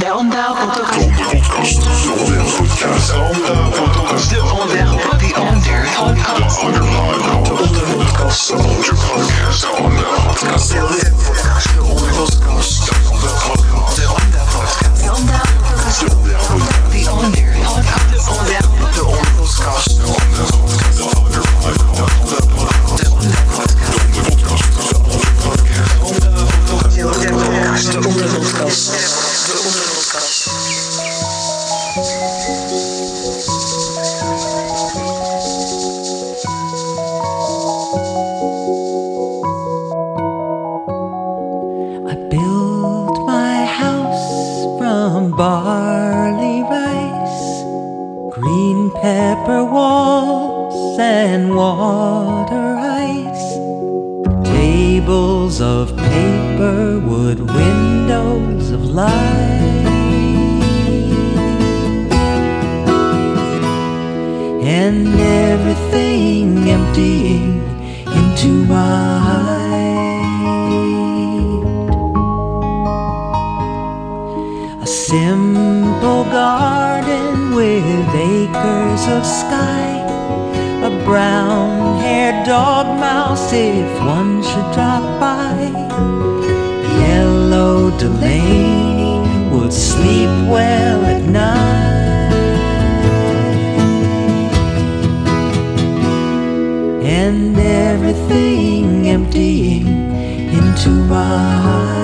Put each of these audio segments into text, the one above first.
De Onda Podcast. De the Podcast. De Onda Podcast. De Onda Podcast. De Onda Podcast. De the Podcast. De Onda Podcast. De Onda Podcast. De Onda Podcast. De Onda Podcast. De Onda Podcast. De Podcast. and everything emptying into white. A simple garden with acres of sky. A brown haired dog mouse, if one should drop by. Yellow Delaney would sleep well. and everything emptying into my heart.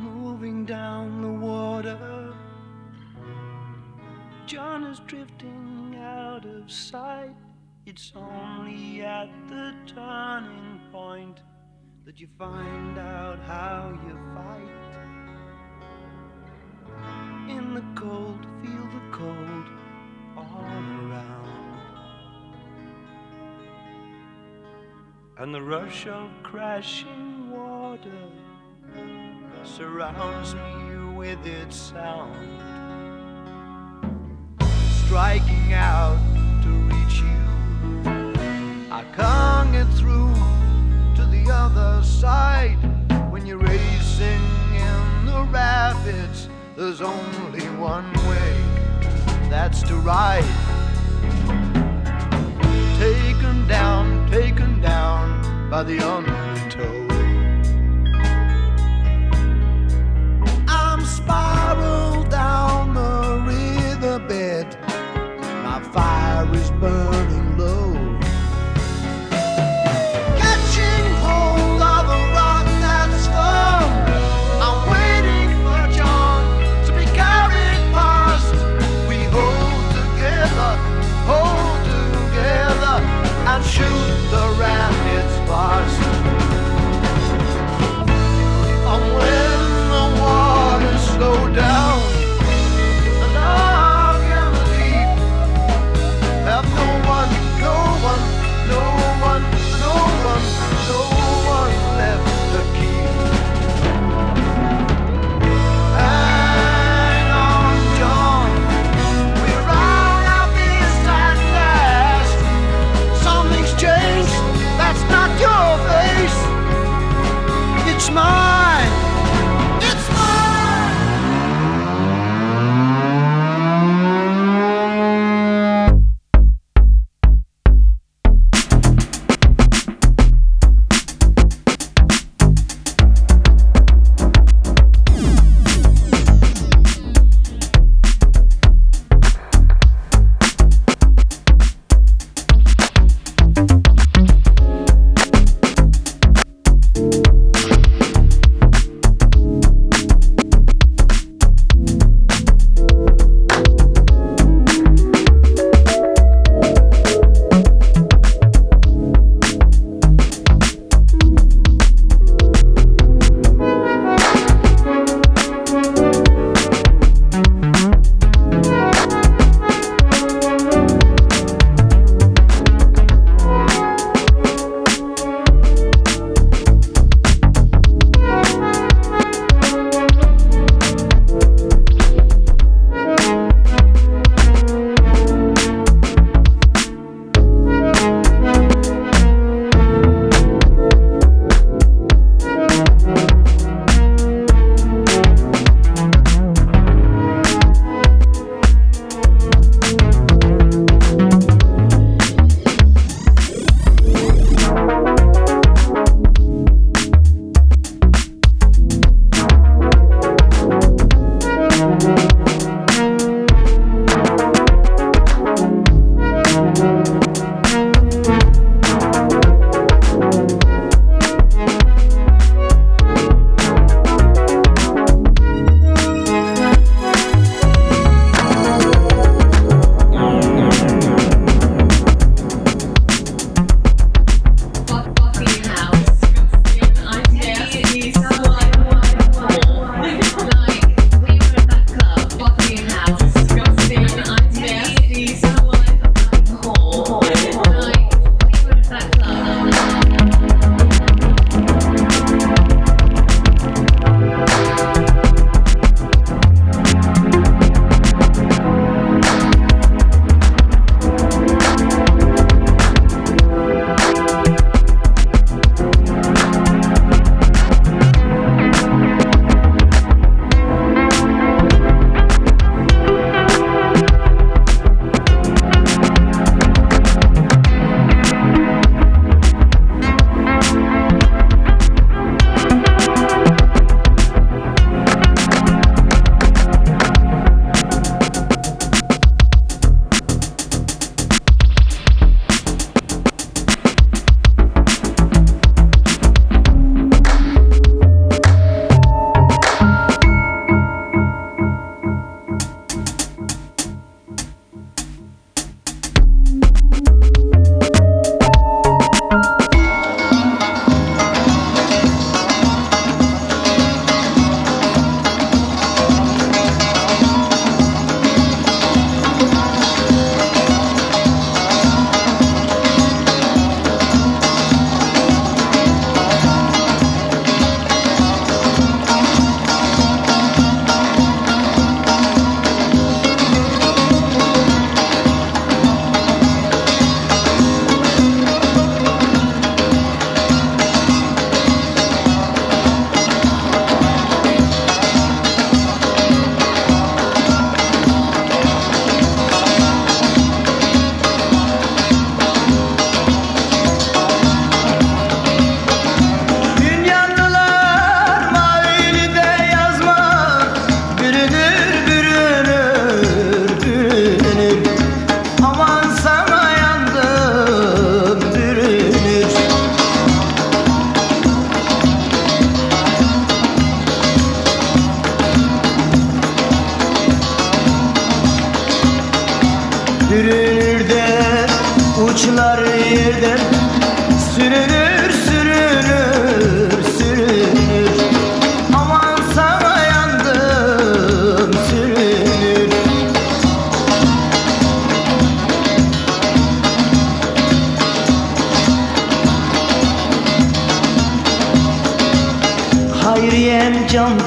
Moving down the water, John is drifting out of sight. It's only at the turning point that you find out how you fight. In the cold, feel the cold all around. And the rush of crashing water surrounds me with its sound. Striking out to reach you, I can't get through to the other side. When you're racing in the rapids, there's only one way that's to ride. Down, taken down by the undertow. smile.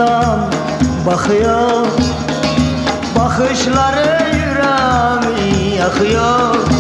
Camdan bakıyor Bakışları yüreğimi yakıyor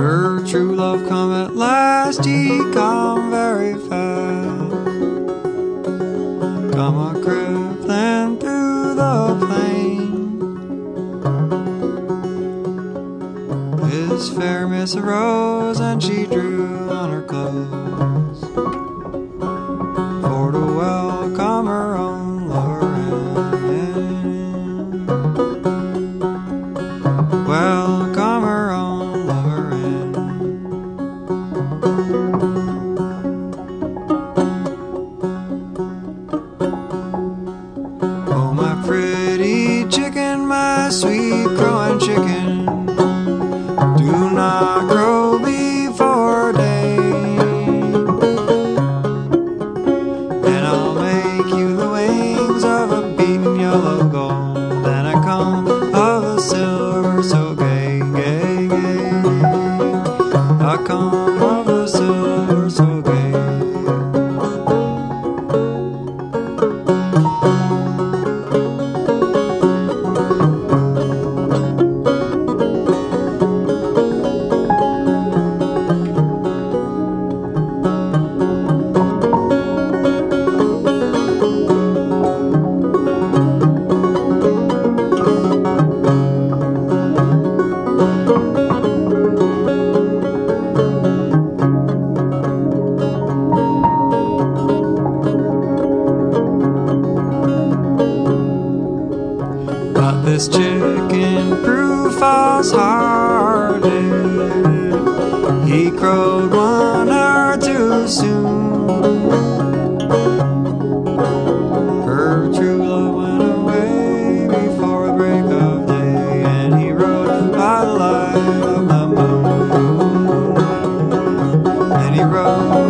Her true love come at last, he come very fast. Come a crippling through the plain. His fair miss arose and she drew. Hakan heroes.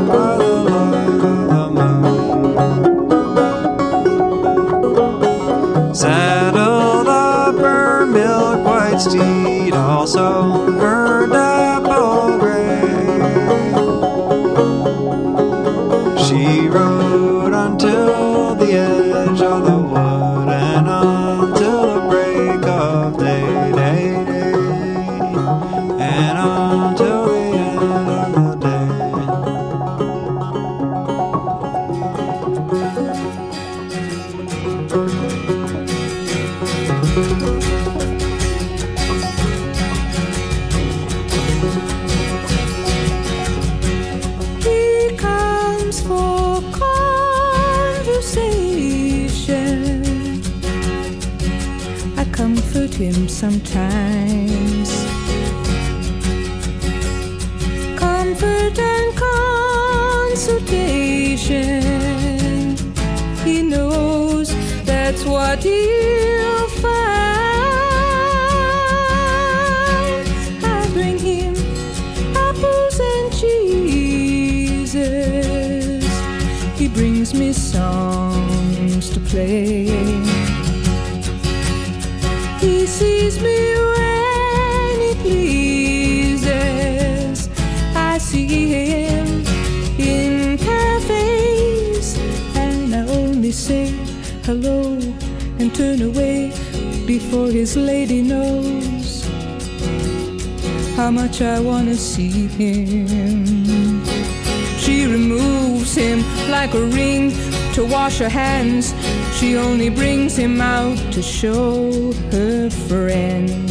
consultation. He knows that's what he'll find. I bring him apples and cheeses. He brings me songs to play. hello and turn away before his lady knows how much I wanna see him. She removes him like a ring to wash her hands. She only brings him out to show her friends.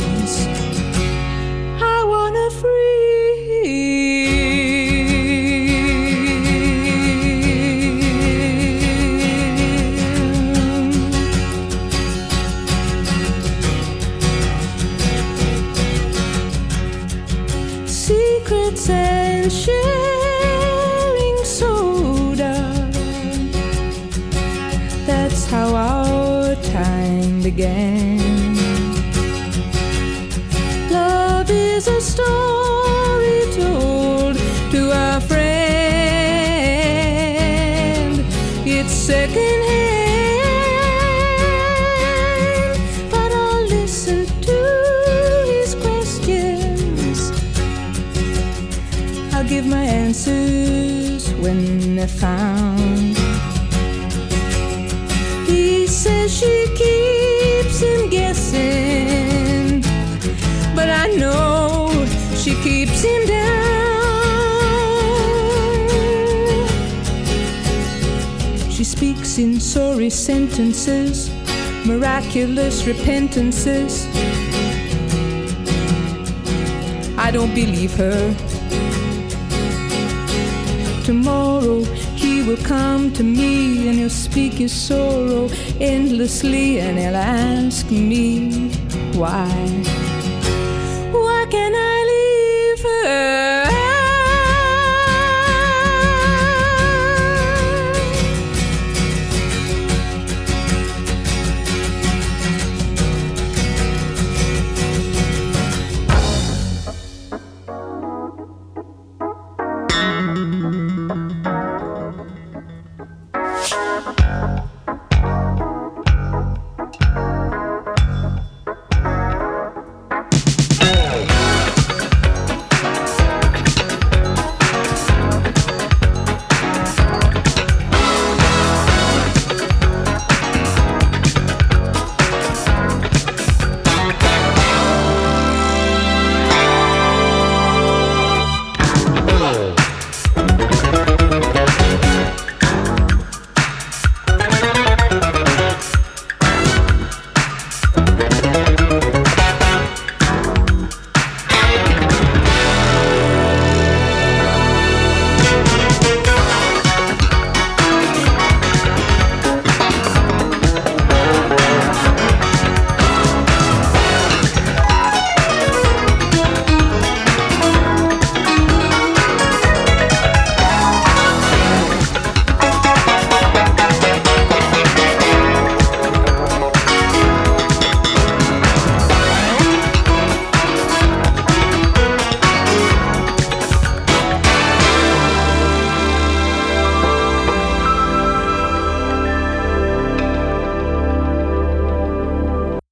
Sentences, miraculous repentances. I don't believe her. Tomorrow he will come to me and he'll speak his sorrow endlessly and he'll ask me why.